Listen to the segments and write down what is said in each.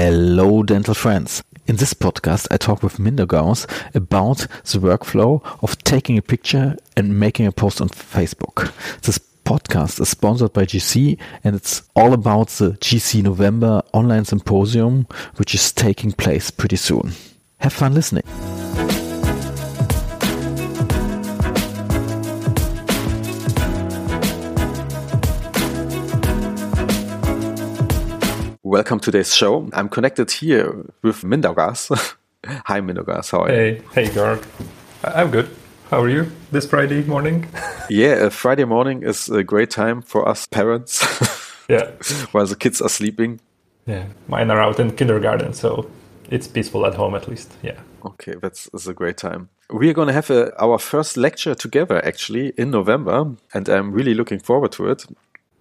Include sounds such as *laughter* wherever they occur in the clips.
Hello, dental friends. In this podcast, I talk with Mindaugas about the workflow of taking a picture and making a post on Facebook. This podcast is sponsored by GC and it's all about the GC November online symposium, which is taking place pretty soon. Have fun listening. Welcome to today's show. I'm connected here with Mindaugas. *laughs* Hi, Mindaugas. How are hey, you? Hey, hey, Georg. I'm good. How are you this Friday morning? *laughs* yeah, uh, Friday morning is a great time for us parents. *laughs* yeah. While the kids are sleeping. Yeah, mine are out in kindergarten, so it's peaceful at home at least. Yeah. Okay, that's, that's a great time. We are going to have a, our first lecture together actually in November, and I'm really looking forward to it.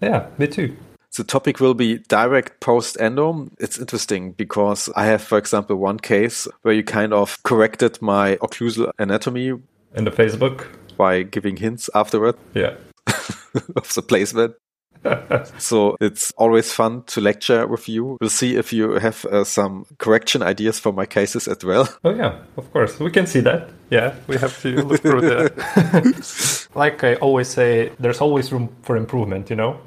Yeah, me too. The topic will be direct post endo. It's interesting because I have, for example, one case where you kind of corrected my occlusal anatomy in the Facebook by giving hints afterward. Yeah. *laughs* of the placement. *laughs* so it's always fun to lecture with you. We'll see if you have uh, some correction ideas for my cases as well. *laughs* Oh yeah, of course. We can see that. Yeah, we have to look through the like I always say there's always room for improvement, you know.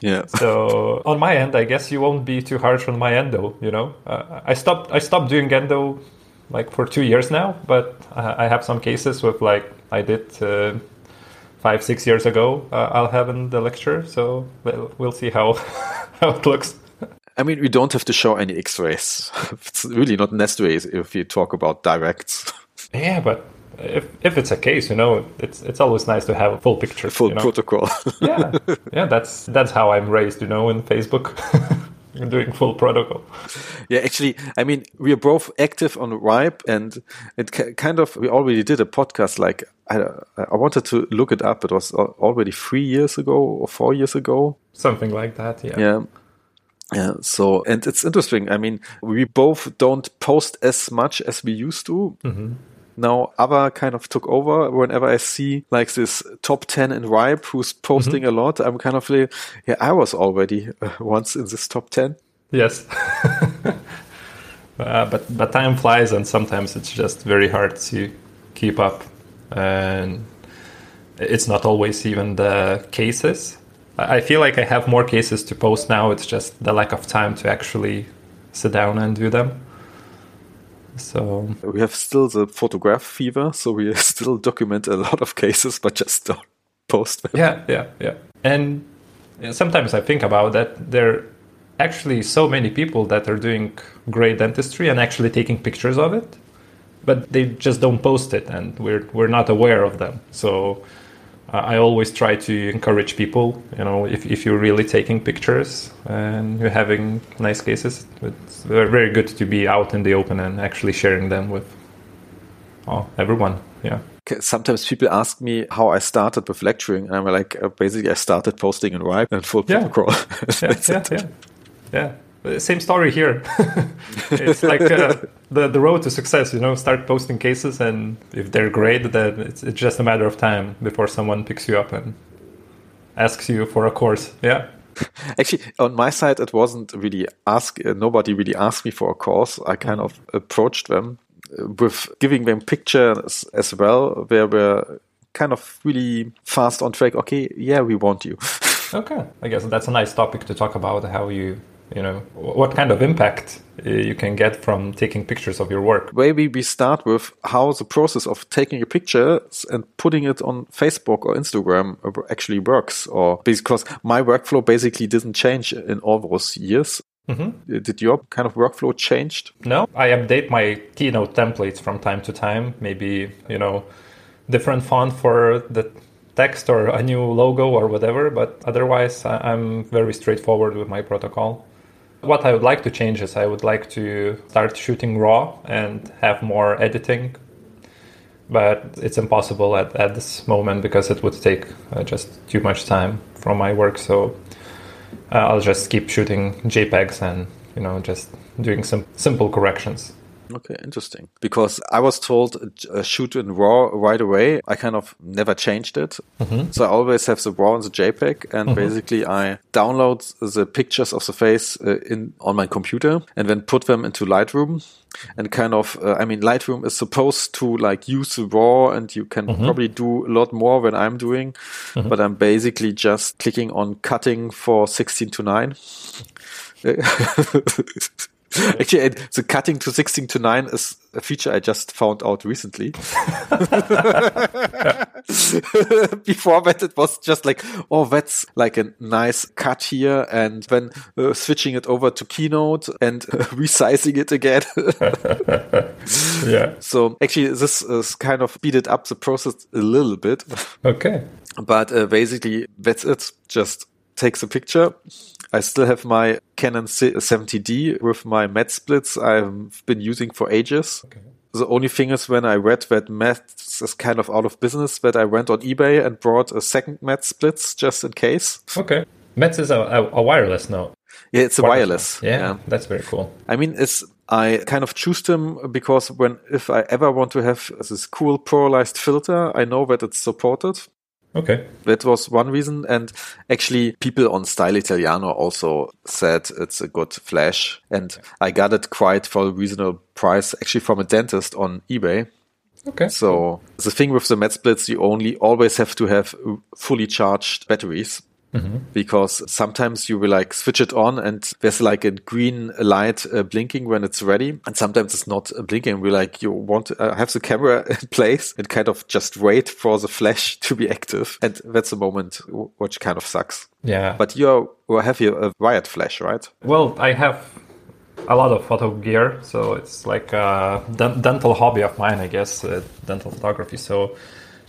Yeah. so on my end, I guess you won't be too harsh on my endo. You know, uh, I stopped. I stopped doing endo like for two years now, but uh, I have some cases with like I did uh, five, six years ago. Uh, I'll have in the lecture, so we'll, we'll see how *laughs* how it looks. I mean, we don't have to show any X-rays. *laughs* it's really not necessary if you talk about directs. Yeah, but if if it's a case, you know, it's it's always nice to have a full picture, full you know? protocol. *laughs* yeah, yeah, that's that's how I'm raised, you know, in Facebook. *laughs* doing full protocol. Yeah, actually, I mean, we are both active on Ripe, and it kind of we already did a podcast. Like I, I wanted to look it up. It was already three years ago or four years ago, something like that. Yeah. Yeah. Yeah. So, and it's interesting. I mean, we both don't post as much as we used to. Mm-hmm now other kind of took over whenever I see like this top 10 in Ripe who's posting mm-hmm. a lot. I'm kind of like, yeah, I was already uh, *laughs* once in this top 10. Yes. *laughs* uh, but, but time flies and sometimes it's just very hard to keep up. And it's not always even the cases. I feel like I have more cases to post now. It's just the lack of time to actually sit down and do them. So we have still the photograph fever, so we *laughs* still document a lot of cases, but just don't post them. Yeah, yeah, yeah. And sometimes I think about that. There are actually so many people that are doing great dentistry and actually taking pictures of it, but they just don't post it, and we're we're not aware of them. So I always try to encourage people, you know, if, if you're really taking pictures and you're having nice cases, it's very good to be out in the open and actually sharing them with oh, everyone. Yeah. Sometimes people ask me how I started with lecturing, and I'm like, uh, basically, I started posting in Ripe and full yeah. protocol. *laughs* yeah, yeah, yeah, yeah. Same story here. *laughs* it's like uh, the the road to success. You know, start posting cases, and if they're great, then it's it's just a matter of time before someone picks you up and asks you for a course. Yeah. *laughs* Actually, on my side, it wasn't really ask. Uh, nobody really asked me for a course. I kind of approached them uh, with giving them pictures as well, where we're kind of really fast on track. Okay, yeah, we want you. *laughs* okay, I guess that's a nice topic to talk about. How you you know what kind of impact uh, you can get from taking pictures of your work maybe we start with how the process of taking a picture and putting it on facebook or instagram actually works or because my workflow basically didn't change in all those years Mm-hmm. Did your kind of workflow changed? No, I update my Keynote templates from time to time. Maybe you know, different font for the text or a new logo or whatever. But otherwise, I'm very straightforward with my protocol. What I would like to change is I would like to start shooting raw and have more editing. But it's impossible at, at this moment because it would take uh, just too much time from my work. So uh, I'll just keep shooting JPEGs and you know just doing some simple corrections. Okay, interesting. Because I was told uh, shoot in RAW right away. I kind of never changed it. So I always have the RAW and the JPEG, and basically I download the pictures of the face uh, in on my computer and then put them into Lightroom. And kind of, uh, I mean, Lightroom is supposed to like use the RAW, and you can probably do a lot more than I'm doing. But I'm basically just clicking on cutting for 16 to 9. *laughs* Actually, it- the cutting to 16 to 9 is a feature I just found out recently. *laughs* *laughs* Before that, it was just like, oh, that's like a nice cut here. And then uh, switching it over to Keynote and uh, *laughs* resizing it again. Yeah. so actually, this is kind of speeded up the process a little bit. Okay. But uh, basically, that's it. Just takes a picture. I still have my Canon 70D uh, with my matte splits I've been using for ages. Okay. The only thing is when I read that Metz is kind of out of business, that I went on eBay and bought a second matte splits just in case. Okay. Metz is a, a, a wireless now. Yeah, it's a wireless. Yeah, that's very cool. I mean, it's I kind of choose them because when if I ever want to have this cool polarized filter, I know that it's supported. Okay. That was one reason. And actually, people on Style Italiano also said it's a good flash. And I got it quite for a reasonable price, actually from a dentist on eBay. Okay. So the thing with the matte splits, you only always have to have fully charged batteries. Because sometimes you will like switch it on and there's like a green light uh, blinking when it's ready. And sometimes it's not uh, blinking. We like, you want to uh, have the camera *laughs* in place and kind of just wait for the flash *laughs* to be active. And that's a moment which kind of sucks. Yeah. But you have your a wired flash, right? Well, I have a lot of photo gear, so it's like a dental hobby of mine, I guess, uh, dental photography. So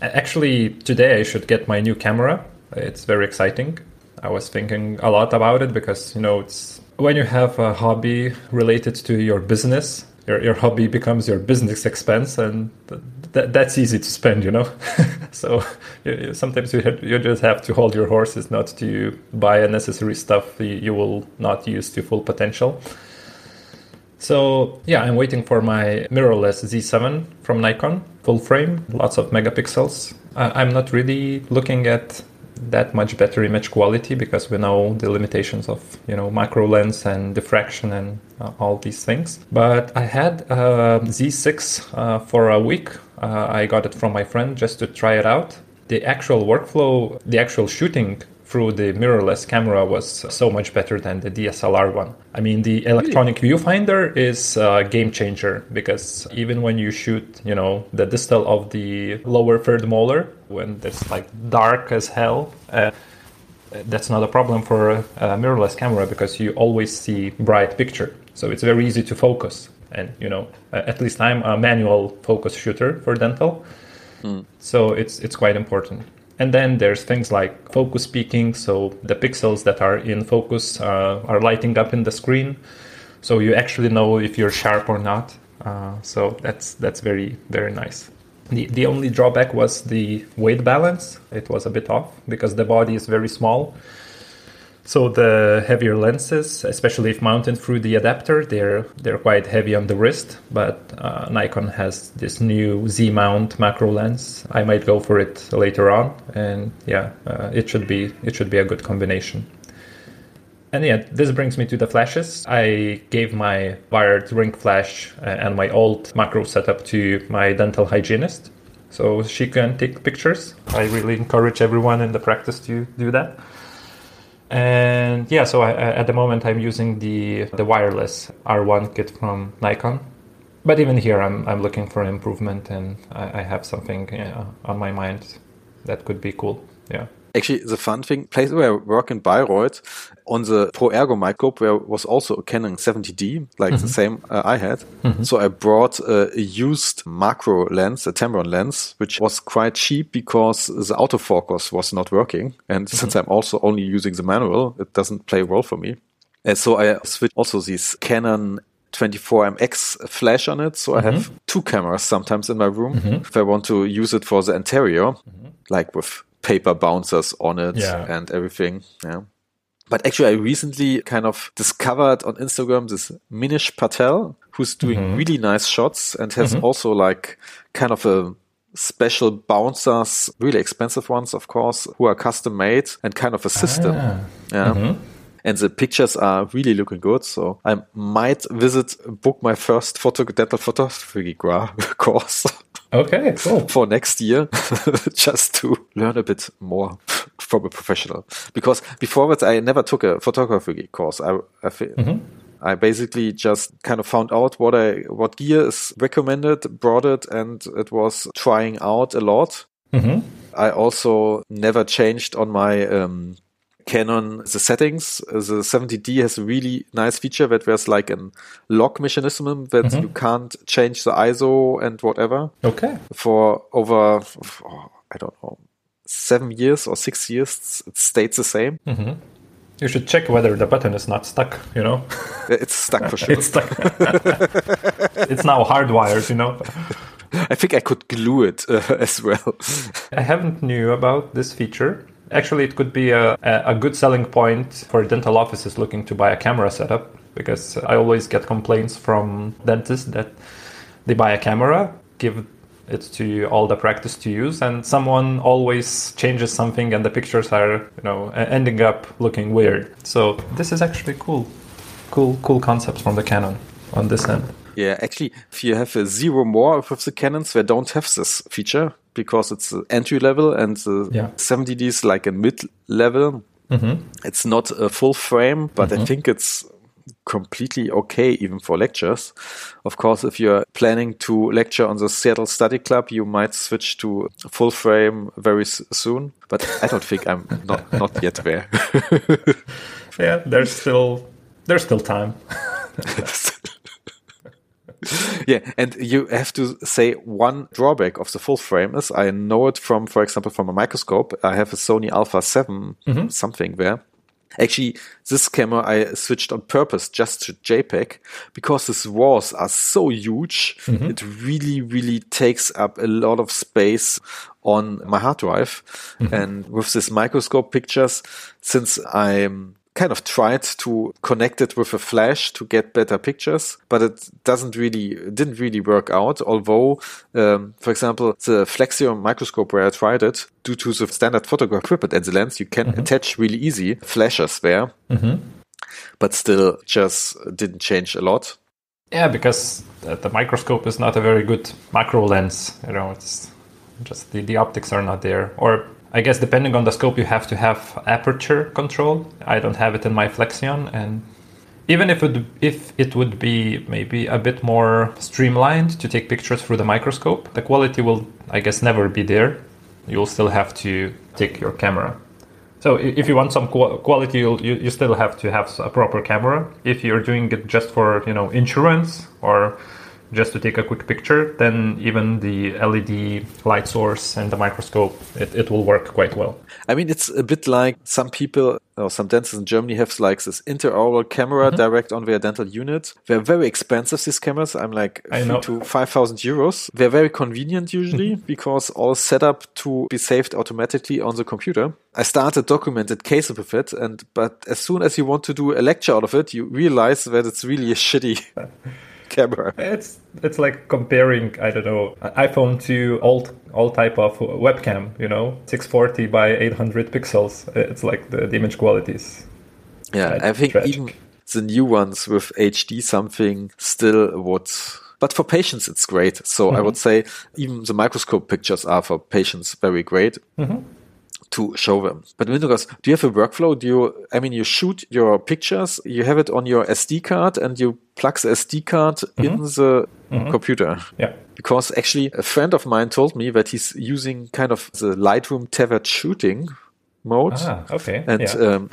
actually, today I should get my new camera. It's very exciting. I was thinking a lot about it because, you know, it's when you have a hobby related to your business, your, your hobby becomes your business expense, and th- th- that's easy to spend, you know. *laughs* so you, you- sometimes you, have, you just have to hold your horses not to buy unnecessary stuff you, you will not use to full potential. So yeah, I'm waiting for my mirrorless Z7 from Nikon, full frame, lots of megapixels. I- I'm not really looking at that much better image quality because we know the limitations of you know macro lens and diffraction and uh, all these things. But I had a Z6 uh, for a week. Uh, I got it from my friend just to try it out. The actual workflow, the actual shooting through the mirrorless camera was so much better than the DSLR one. I mean, the electronic viewfinder is a game changer because even when you shoot, you know, the distal of the lower third molar, when it's like dark as hell, uh, that's not a problem for a, a mirrorless camera because you always see bright picture. So it's very easy to focus. And, you know, at least I'm a manual focus shooter for dental. So it's it's quite important. And then there's things like focus peaking, so the pixels that are in focus uh, are lighting up in the screen, so you actually know if you're sharp or not. Uh, so that's that's very very nice. The the only drawback was the weight balance. It was a bit off because the body is very small. So the heavier lenses, especially if mounted through the adapter, they're they're quite heavy on the wrist. But uh, Nikon has this new Z mount macro lens. I might go for it later on, and yeah, uh, it should be it should be a good combination. And yeah, this brings me to the flashes. I gave my wired ring flash uh, and my old macro setup to my dental hygienist, so she can take pictures. I really encourage everyone in the practice to do that. And yeah, so I, at the moment I'm using the the wireless R1 kit from Nikon. But even here, I'm I'm looking for improvement, and I, I have something uh, on my mind that could be cool. Yeah. Actually, the fun thing, place where I work in Bayreuth, on the Pro Ergo microscope, there was also a Canon 70D, like the mm-hmm. same uh, I had. Mm-hmm. So I brought uh, a used macro lens, a Tamron lens, which was quite cheap because the autofocus was not working. And mm-hmm. since I'm also only using the manual, it doesn't play well for me. And so I switched also this Canon 24MX flash on it. So I have two cameras sometimes in my room if I want to use it for the interior, like with paper bouncers on it Yeah. and everything. Yeah. But actually, I recently kind of discovered on Instagram this Minish Patel, who's doing Mm-hmm. really nice shots and has also like kind of a special bouncers, really expensive ones, of course, who are custom made and kind of a system. Ah. Yeah. And the pictures are really looking good. So I might visit, book my first photo, dental photography *laughs* gra- course Okay, cool. for next year *laughs* just to learn a bit more from a professional. Because before that, I never took a photography course. I, I, fe- I basically just kind of found out what I, what gear is recommended, brought it, and it was trying out a lot. I also never changed on my, um, Canon the settings. The 70D has a really nice feature that there's like an lock mechanism that you can't change the ISO and whatever Okay. for over, oh, I don't know, seven years or six years. It stayed the same. You should check whether the button is not stuck, you know? *laughs* It's stuck for sure. *laughs* It's stuck. *laughs* it's now hardwired, you know? I think I could glue it uh, as well. I haven't knew about this feature. Actually, it could be a, a good selling point for dental offices looking to buy a camera setup because I always get complaints from dentists that they buy a camera, give it to all the practice to use, and someone always changes something, and the pictures are, you know, ending up looking weird. So this is actually cool, cool, cool concepts from the Canon on this end. Yeah, actually, if you have a zero more with the Canons, they don't have this feature because it's entry level and the Yeah. 70D is like a mid level. Mm-hmm. It's not a full frame, but I mm-hmm. think it's completely okay even for lectures. Of course, if you're planning to lecture on the Seattle Study Club, you might switch to full frame very s- soon. But I don't think I'm *laughs* not not yet there. *laughs* Yeah, there's still there's still time. *laughs* *laughs* yeah, and you have to say one drawback of the full frame is I know it from, for example, from a microscope. I have a Sony Alpha 7 mm-hmm. something there. Actually, this camera I switched on purpose just to JPEG because these RAWs are so huge. Mm-hmm. It really, really takes up a lot of space on my hard drive. Mm-hmm. And with this microscope pictures, since I'm kind of tried to connect it with a flash to get better pictures, but it doesn't really, it didn't really work out. Although, um, for example, the Flexion microscope where I tried it, due to the standard photograph equipment and the lens, you can attach really easy flashes there, but still just didn't change a lot. Yeah, because the, the microscope is not a very good macro lens. You know, it's just the, the optics are not there. Or I guess depending on the scope, you have to have aperture control. I don't have it in my Flexion, and even if it if it would be maybe a bit more streamlined to take pictures through the microscope, the quality will, I guess, never be there. You'll still have to take your camera. So if you want some quality, you you still have to have a proper camera. If you're doing it just for you know insurance or just to take a quick picture, then even the LED light source and the microscope it, it will work quite well. I mean, it's a bit like some people or some dentists in Germany have like this intraoral camera mm-hmm. direct on their dental unit. They're very expensive, these cameras. I'm like to 5,000 euros. They're very convenient usually mm-hmm. because all set up to be saved automatically on the computer. I started documented case with it. And, but as soon as you want to do a lecture out of it, you realize that it's really a shitty *laughs* camera. It's it's like comparing I don't know iPhone to old all type of webcam. You know, 640 by 800 pixels. It's like the, the image qualities. Yeah, I think tragic. even the new ones with HD something still would. But for patients, it's great. So I mm-hmm. would say even the microscope pictures are for patients very great mm-hmm. To show them. But Mindaugas, do you have a workflow? Do you, I mean, you shoot your pictures, you have it on your SD card and you plug the SD card in the computer. Yeah. Because actually a friend of mine told me that he's using kind of the Lightroom tethered shooting mode. Ah, okay. And yeah. um,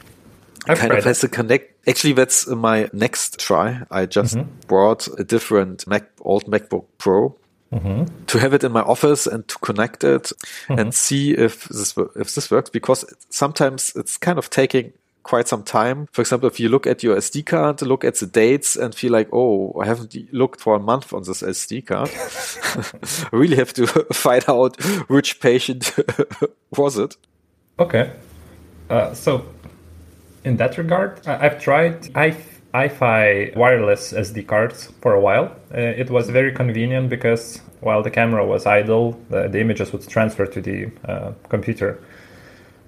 I've kind of has to connect. Actually, that's my next try. I just Mm-hmm. brought a different Mac, old MacBook Pro Mm-hmm. to have it in my office and to connect it and see if this if this works. Because sometimes it's kind of taking quite some time. For example, if you look at your SD card, look at the dates, and feel like, oh, I haven't looked for a month on this SD card. I *laughs* really have to *laughs* find out which patient *laughs* was it. Okay. Uh, so in that regard, I've tried i Eye-Fi wireless SD cards for a while. Uh, it was very convenient because while the camera was idle, the, the images would transfer to the uh, computer.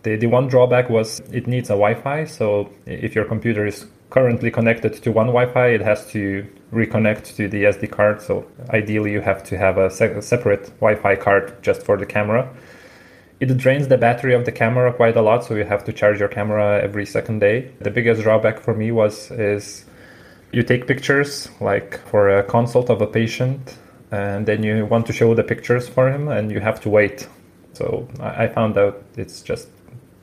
The, the one drawback was it needs a Wi-Fi. So if your computer is currently connected to one Wi-Fi, it has to reconnect to the SD card. So ideally, you have to have a, se- a separate Wi-Fi card just for the camera. It drains the battery of the camera quite a lot, so you have to charge your camera every second day. The biggest drawback for me was is you take pictures like for a consult of a patient, and then you want to show the pictures for him, and you have to wait. So I found out it's just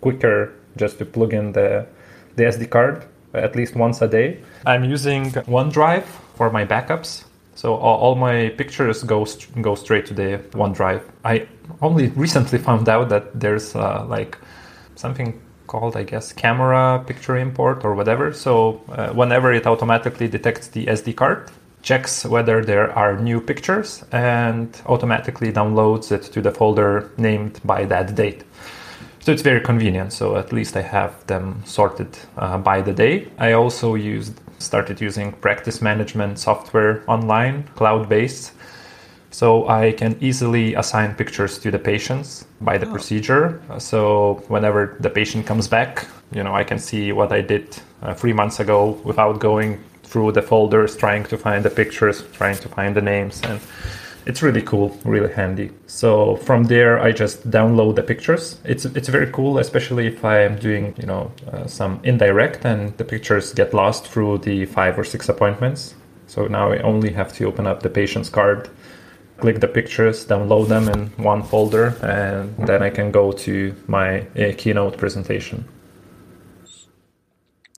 quicker just to plug in the the SD card at least once a day. I'm using OneDrive for my backups. So all, my pictures go go straight to the OneDrive. I only recently found out that there's uh, like something called I guess camera picture import or whatever. So uh, whenever it automatically detects the SD card, checks whether there are new pictures and automatically downloads it to the folder named by that date. So it's very convenient. So at least I have them sorted uh, by the day. I also used started using practice management software online, cloud based. So I can easily assign pictures to the patients by the procedure. Uh, So whenever the patient comes back, you know, I can see what I did uh, three months ago without going through the folders, trying to find the pictures, trying to find the names, and it's really cool, really handy. So from there, I just download the pictures. It's it's very cool, especially if I am doing you know uh, some indirect and the pictures get lost through the five or six appointments. So now I only have to open up the patient's card, click the pictures, download them in one folder, and then I can go to my uh, keynote presentation.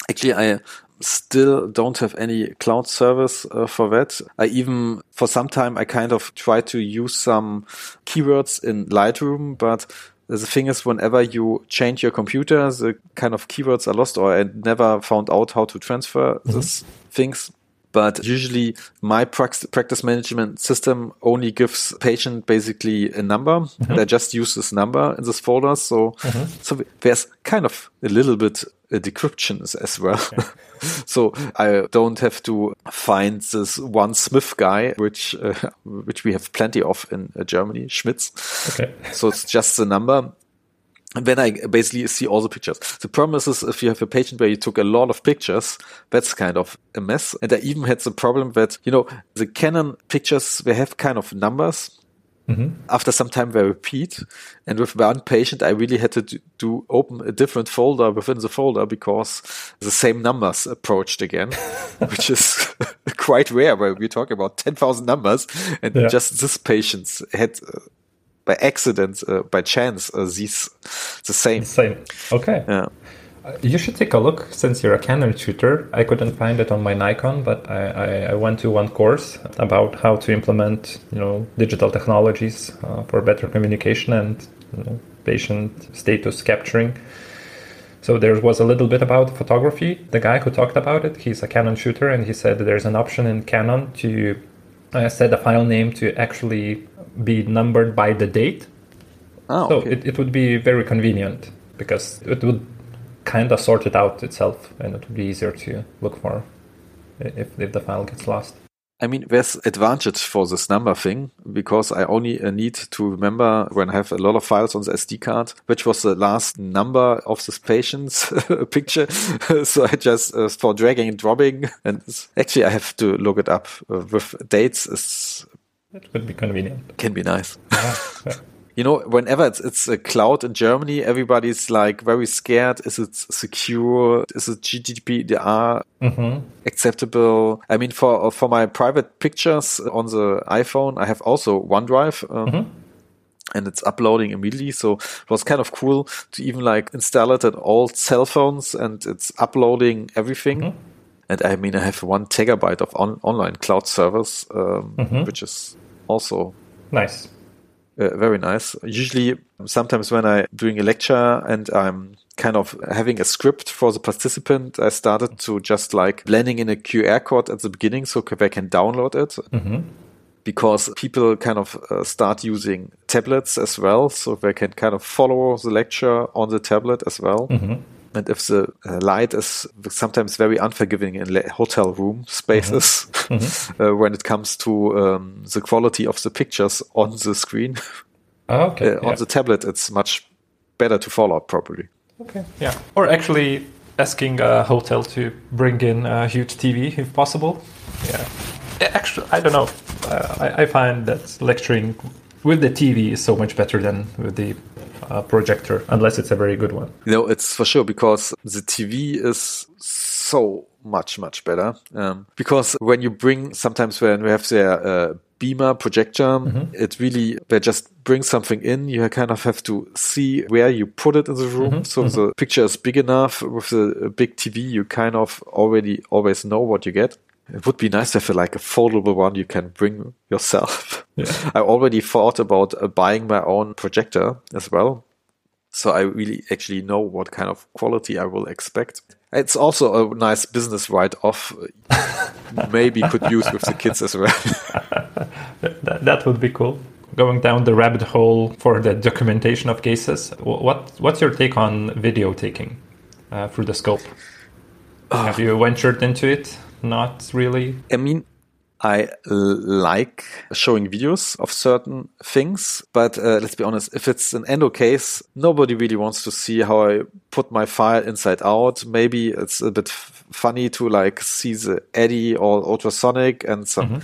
Actually, I still don't have any cloud service uh, for that. I even, for some time, I kind of try to use some keywords in Lightroom, but the thing is, whenever you change your computer, the kind of keywords are lost, or I never found out how to transfer these things. But usually, my practice management system only gives patient basically a number, and I just use this number in this folder. So, so there's kind of a little bit uh, decryptions as well. *laughs* so I don't have to find this one Smith guy, which uh, *laughs* which we have plenty of in uh, Germany, Schmitz. Okay. So it's just the number. And then I basically see all the pictures. The problem is, if you have a patient where you took a lot of pictures, that's kind of a mess. And I even had the problem that, you know, the Canon pictures, they have kind of numbers. After some time, they repeat. And with one patient, I really had to do, do open a different folder within the folder because the same numbers approached again, *laughs* which is *laughs* quite rare where we talk about 10,000 numbers and Yeah. just this patient had uh, by accident, uh, by chance, uh, these the same. Same. Okay. Yeah. You should take a look since you're a Canon tutor. I couldn't find it on my Nikon, but I, I, I went to one course about how to implement, you know, digital technologies uh, for better communication and you know, patient status capturing. So there was a little bit about photography. The guy who talked about it, he's a Canon shooter, and he said there's an option in Canon to uh, set a file name to actually be numbered by the date. Oh, So okay. it, it would be very convenient because it would kind of sort it out itself and it would be easier to look for if, if the file gets lost. I mean, there's advantage for this number thing because I only uh, need to remember when I have a lot of files on the SD card, which was the last number of this patient's *laughs* picture. *laughs* so I just, uh, for dragging and dropping, and actually I have to look it up uh, with dates is, It would be convenient. can be nice. *laughs* *laughs* You know, whenever it's, it's a cloud in Germany, everybody's like very scared. Is it secure? Is it GDPR Mhm. acceptable? I mean, for for my private pictures on the iPhone, I have also OneDrive. Um, And it's uploading immediately, so it was kind of cool to even like install it on all cell phones, and it's uploading everything. And I mean, I have one terabyte of on- online cloud servers, um, which is also Nice. uh, very nice. Usually, sometimes when I'm doing a lecture and I'm kind of having a script for the participant, I started to just like blending in a QR code at the beginning so they can download it. Because people kind of uh, start using tablets as well, so they can kind of follow the lecture on the tablet as well. And if the uh, light is sometimes very unforgiving in hotel room spaces *laughs* uh, when it comes to um, the quality of the pictures on the screen, Oh, *laughs* okay. uh, yeah. on the tablet, it's much better to follow probably. Okay. Yeah. Or actually asking a hotel to bring in a huge TV if possible. Yeah. Yeah, Actually, I don't know. Uh, I, I find that lecturing with the TV is so much better than with the uh, projector, unless it's a very good one. You know, it's for sure because the TV is so much, much better. Um, because when you bring, sometimes when we have their uh, beamer projector, it really, they just bring something in. You kind of have to see where you put it in the room. So the picture is big enough with the big TV, you kind of already always know what you get. It would be nice to have like a foldable one you can bring yourself. *laughs* I already thought about uh, buying my own projector as well. So I really actually know what kind of quality I will expect. It's also a nice business write-off. uh, *laughs* Maybe could use with the kids as well. *laughs* That, that would be cool. Going down the rabbit hole for the documentation of cases. What What's your take on video taking uh, through the scope? Have you ventured into it? Not really. I mean, I like showing videos of certain things, but uh, let's be honest, if it's an endo case, nobody really wants to see how I put my file inside out. Maybe it's a bit f- funny to like see the eddy or ultrasonic and some,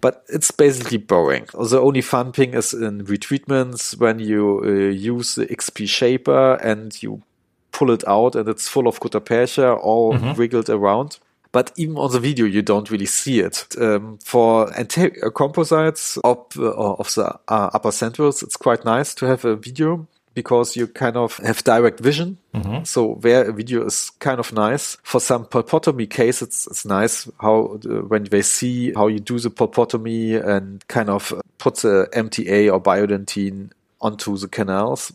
but it's basically boring. The only fun thing is in retreatments when you uh, use the XP shaper and you pull it out and it's full of gutta percha all wriggled around. But even on the video, you don't really see it. Um, for ante- uh, composites of, uh, of the uh, upper centrals, it's quite nice to have a video because you kind of have direct vision. So where a video is kind of nice. For some pulpotomy case, it's, it's nice how uh, when they see how you do the pulpotomy and kind of put the MTA or biodentine onto the canals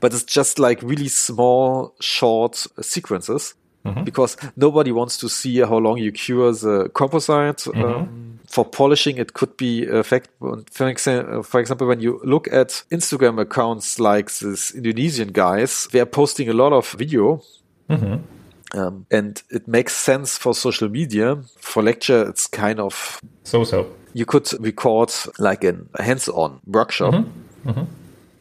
but it's just like really small, short sequences because nobody wants to see how long you cure the composite. Um, for polishing, it could be effect. For example, for example, when you look at Instagram accounts like this Indonesian guys, they are posting a lot of video. Um, and it makes sense for social media. For lecture, it's kind of So so. you could record like a hands-on workshop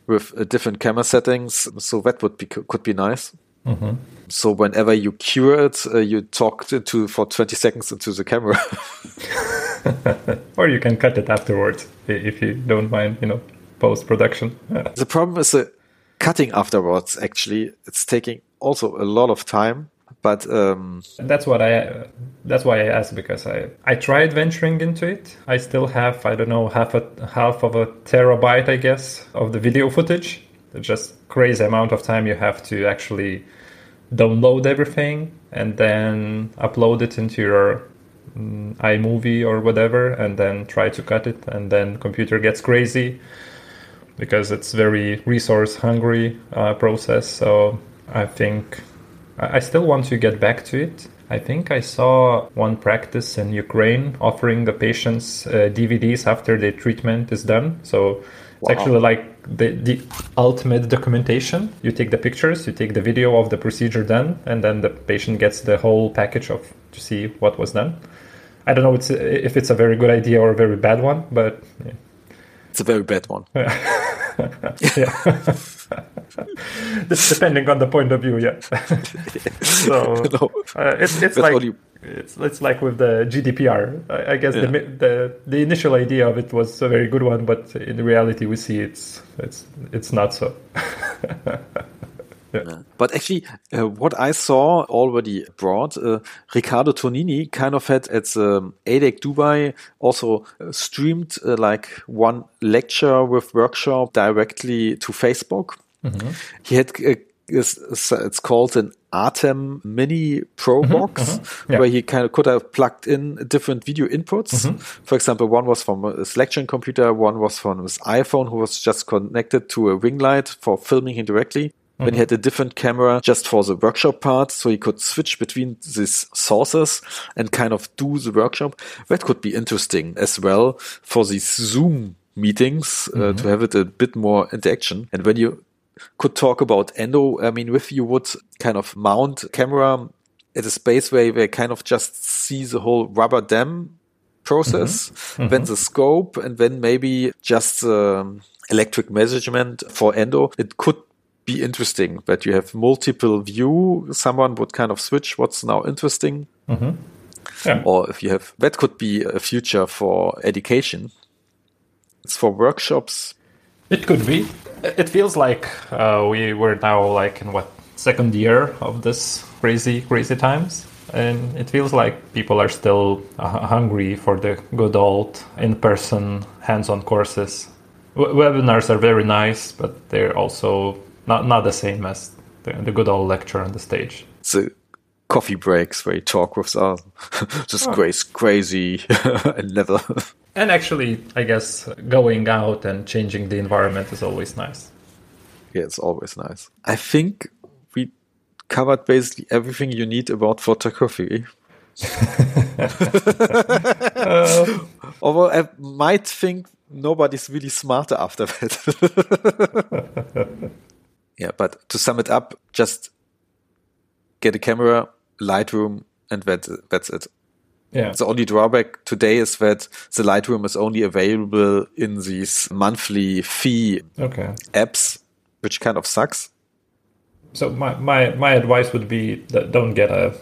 with uh, different camera settings. So that would be could be nice. So whenever you cure it, uh, you talk to, to for twenty seconds into the camera. *laughs* Or you can cut it afterwards if you don't mind, you know, post production. *laughs* the problem is the cutting afterwards. Actually, it's taking also a lot of time. But um, That's what I. That's why I asked because I I tried venturing into it. I still have I don't know half a half of a terabyte I guess of the video footage. It's just crazy amount of time you have to actually download everything and then upload it into your mm, iMovie or whatever, and then try to cut it, and then computer gets crazy because it's very resource hungry uh, process. So I think I I still want to get back to it. I think I saw one practice in Ukraine offering the patients uh, DVDs after the treatment is done. So it's Wow. actually like the, the ultimate documentation. You take the pictures, you take the video of the procedure done, and then the patient gets the whole package of to see what was done. I don't know it's, if it's a very good idea or a very bad one, but yeah. it's a very bad one. *laughs* yeah. *laughs* *laughs* Depending on the point of view, yeah. so No. uh, it's it's That's like only- it's it's like with the GDPR. I, I guess the, Yeah. mi- the the initial idea of it was a very good one, but in reality, we see it's it's it's not so. *laughs* But actually, uh, what I saw already abroad, uh, Riccardo Tonini kind of had at the AEEDC Dubai also uh, streamed uh, like one lecture with workshop directly to Facebook. He had uh, it's, it's called an ATEM Mini Pro mm-hmm, box mm-hmm. Yeah. where he kind of could have plugged in different video inputs. Mm-hmm. For example, one was from his lecturing computer, one was from his iPhone, who was just connected to a ring light for filming him directly. Then he had a different camera just for the workshop part, so he could switch between these sources and kind of do the workshop. That could be interesting as well for these Zoom meetings uh, to have it a bit more interaction. And when you could talk about Endo. I mean, if you would kind of mount camera at a space where you kind of just see the whole rubber dam process, mm-hmm. then the scope, and then maybe just um, electric measurement for Endo, it could be interesting that you have multiple view. Someone would kind of switch what's now interesting. Mm-hmm. Yeah. Or if you have, that could be a future for education. It's for workshops. It could be. It feels like uh, we were now like in what second year of this crazy, crazy times. And it feels like people are still uh, hungry for the good old in person, hands on courses. W- webinars are very nice, but they're also not, not the same as the, the good old lecture on the stage. So coffee breaks where you talk with us, *laughs* just oh. crazy, crazy, *laughs* and never. And actually, I guess going out and changing the environment is always nice. Yeah, it's always nice. I think we covered basically everything you need about photography. uh, *laughs* Although I might think nobody's really smarter after that. *laughs* yeah, but to sum it up, just get a camera, Lightroom, and that, that's it. Yeah. The only drawback today is that the Lightroom is only available in these monthly fee okay. apps, which kind of sucks. So my, my, my advice would be that don't get a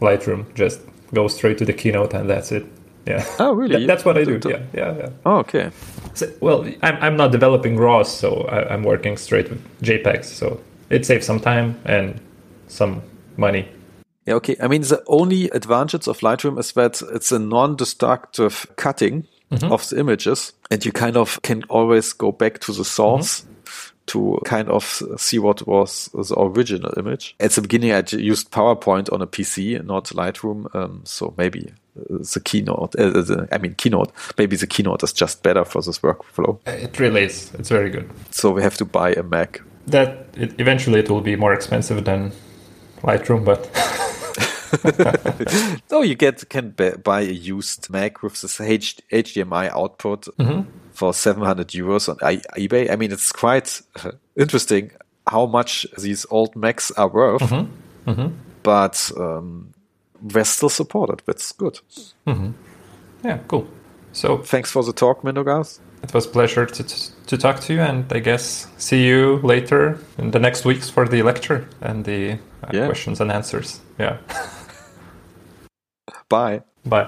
Lightroom. Just go straight to the keynote and that's it. Yeah. *laughs* Oh, really? That, that's what I do. Yeah, yeah, yeah. Oh, okay. So, well, I'm, I'm not developing RAWs, so I, I'm working straight with JPEGs. So it saves some time and some money. Yeah, okay. I mean, the only advantage of Lightroom is that it's a non-destructive cutting mm-hmm. of the images, and you kind of can always go back to the source. Mm-hmm. To kind of see what was the original image. At the beginning, I used PowerPoint on a PC, not Lightroom. Um, so maybe uh, the keynote, uh, the, I mean, keynote, maybe the keynote is just better for this workflow. It really is. It's very good. So we have to buy a Mac. That it, eventually it will be more expensive than Lightroom, but *laughs* so you get can buy a used Mac with this H- HDMI output mm-hmm. for 700 euros on I- eBay. I mean, it's quite *laughs* interesting how much these old Macs are worth, mm-hmm. Mm-hmm. but um, they're still supported. That's good. Mm-hmm. Yeah, cool. So thanks for the talk, Mindaugas. It was a pleasure to, to talk to you, and I guess see you later in the next weeks for the lecture and the yeah. questions and answers. Yeah. Bye. Bye.